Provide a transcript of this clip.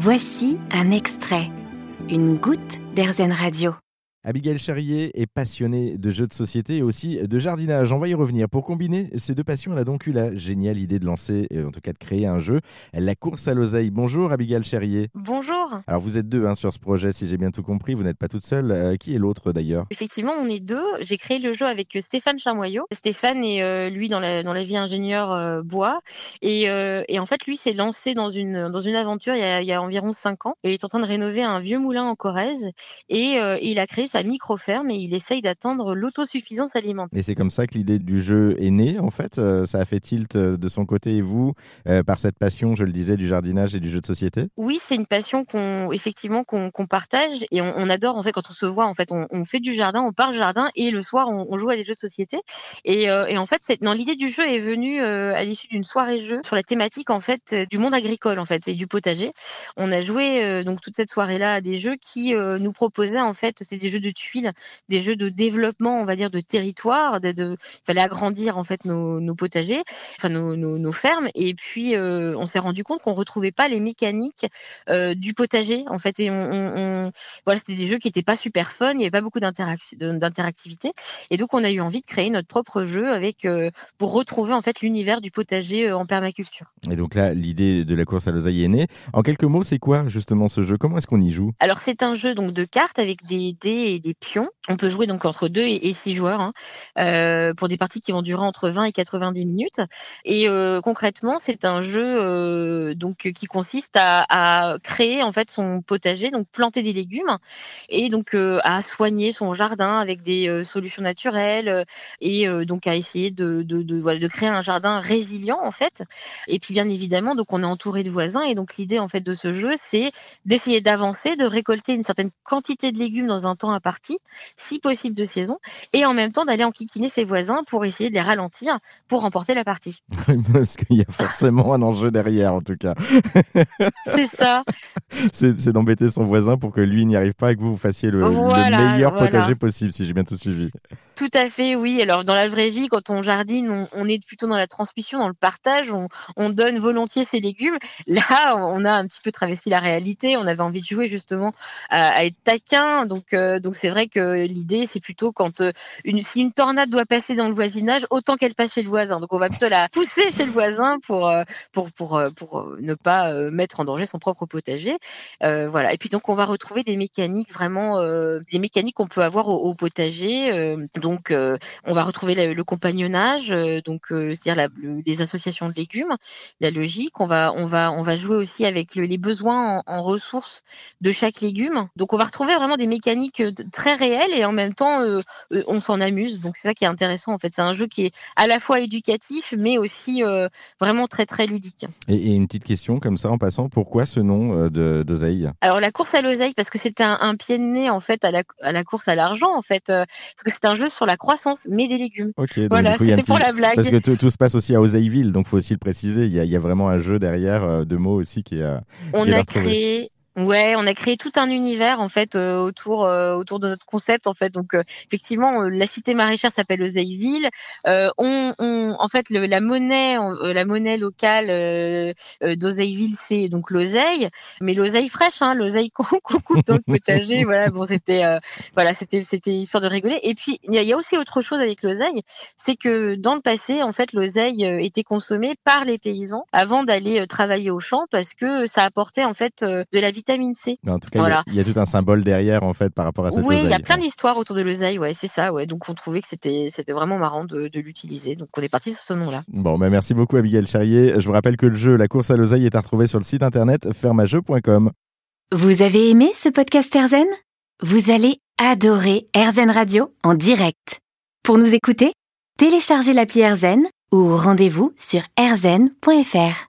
Voici un extrait, une goutte d'Airzen Radio. Abigail Charrier est passionnée de jeux de société et aussi de jardinage. On va y revenir. Pour combiner ces deux passions, elle a donc eu la géniale idée de lancer, et en tout cas de créer un jeu, la course à l'oseille. Bonjour Abigail Charrier. Bonjour. Alors vous êtes deux hein, sur ce projet, si j'ai bien tout compris. Vous n'êtes pas toute seule. Euh, qui est l'autre d'ailleurs? Effectivement, on est deux. J'ai créé le jeu avec euh, Stéphane Charmoyau. Stéphane est euh, lui dans la, dans la vie ingénieur bois et, et, en fait lui s'est lancé dans une dans une aventure il y a, il y a environ cinq ans. Et il est en train de rénover un vieux moulin en Corrèze et il a créé sa micro-ferme et il essaye d'atteindre l'autosuffisance alimentaire. Et c'est comme ça que l'idée du jeu est née, en fait. Ça a fait tilt de son côté et vous, par cette passion, je le disais, du jardinage et du jeu de société? Oui, c'est une passion qu'on, effectivement, qu'on, partage et on, adore, en fait, quand on se voit, en fait, on, fait du jardin, on parle jardin et le soir, on, joue à des jeux de société. Et, et en fait, l'idée du jeu est venue à l'issue d'une soirée jeu sur la thématique, en fait, du monde agricole, en fait, et du potager. On a joué, donc, toute cette soirée-là à des jeux qui nous proposaient, en fait, c'est des jeux de tuiles des jeux de développement, on va dire, de territoire. De, de il fallait agrandir en fait nos, potagers, enfin nos, nos, fermes. Et puis euh, on s'est rendu compte qu'on retrouvait pas les mécaniques euh, du potager en fait. Et on, on, voilà, c'était des jeux qui étaient pas super fun. Il y avait pas beaucoup d'interactivité. Et donc on a eu envie de créer notre propre jeu avec euh, pour retrouver en fait l'univers du potager en permaculture. Et donc là, l'idée de la course à l'oseille est née. En quelques mots, c'est quoi justement ce jeu? Comment est-ce qu'on y joue? Alors c'est un jeu donc de cartes avec des dés et des pions on peut jouer donc entre 2 et 6 joueurs hein, euh, pour des parties qui vont durer entre 20 et 90 minutes. Et euh, concrètement, c'est un jeu euh, donc qui consiste à, créer en fait son potager, donc planter des légumes et donc à soigner son jardin avec des solutions naturelles et donc à essayer de, de, de, créer un jardin résilient en fait. Et puis bien évidemment, donc on est entouré de voisins et donc l'idée en fait de ce jeu, c'est d'essayer d'avancer, de récolter une certaine quantité de légumes dans un temps imparti si possible de saison, et en même temps d'aller enquiquiner ses voisins pour essayer de les ralentir pour remporter la partie. Parce qu'il y a forcément un enjeu derrière, en tout cas. C'est ça. C'est d'embêter son voisin pour que lui n'y arrive pas et que vous, vous fassiez le, meilleur potager possible, si j'ai bien tout suivi. Tout à fait, oui. Alors dans la vraie vie, quand on jardine, on, est plutôt dans la transmission, dans le partage. On, donne volontiers ses légumes. Là, on a un petit peu traversé la réalité. On avait envie de jouer justement à, être taquin. Donc, euh, donc c'est vrai que l'idée, c'est plutôt quand euh, une, si une tornade doit passer dans le voisinage, autant qu'elle passe chez le voisin. Donc on va plutôt la pousser chez le voisin pour euh, pour pour pour ne pas mettre en danger son propre potager. voilà. Et puis donc on va retrouver des mécaniques vraiment, des mécaniques qu'on peut avoir au, potager. Donc, euh, on va retrouver le compagnonnage, euh, donc euh, c'est-à-dire les associations de légumes, la logique. On va, on va, on va jouer aussi avec les besoins en, ressources de chaque légume. Donc, on va retrouver vraiment des mécaniques très réelles et en même temps, on s'en amuse. Donc, c'est ça qui est intéressant. En fait, c'est un jeu qui est à la fois éducatif, mais aussi vraiment très très ludique. Et, une petite question comme ça en passant, pourquoi ce nom d'oseille? Alors, la course à l'oseille, parce que c'était un, pied de nez en fait à la, à la course à l'argent en fait, parce que c'est un jeu sur la croissance, mais des légumes. voilà, c'était pour la blague. Parce que tout se passe aussi à Oseilleville, donc faut aussi le préciser. Il y a, vraiment un jeu derrière euh, de mots aussi qui est. Euh, On a créé Ouais, on a créé tout un univers en fait euh, autour euh, autour de notre concept en fait. Donc euh, effectivement, la cité maraîchère s'appelle Oseilleville. on, on, en fait le, la monnaie la monnaie locale d'Oseilleville c'est donc l'oseille, mais l'oseille fraîche, hein, l'oseille qu'on coupe dans le potager. voilà, bon c'était voilà c'était c'était histoire de rigoler. Et puis il y, y, a aussi autre chose avec l'oseille, c'est que dans le passé en fait l'oseille était consommée par les paysans avant d'aller travailler au champ parce que ça apportait en fait de la vitamine vitamine C. en tout cas, il y, a tout un symbole derrière en fait par rapport à cette Oui, il y a plein d'histoires autour de l'oseille, ouais, c'est ça, ouais. Donc on trouvait que c'était c'était vraiment marrant de, l'utiliser. Donc on est parti sur ce nom-là. Bon, bah, merci beaucoup Abigail Charrier. Je vous rappelle que le jeu La course à l'oseille est à retrouver sur le site internet fermageux.com. Vous avez aimé ce podcast Erzen? Vous allez adorer Erzen Radio en direct. Pour nous écouter, téléchargez l'appli Erzen ou rendez-vous sur erzen.fr.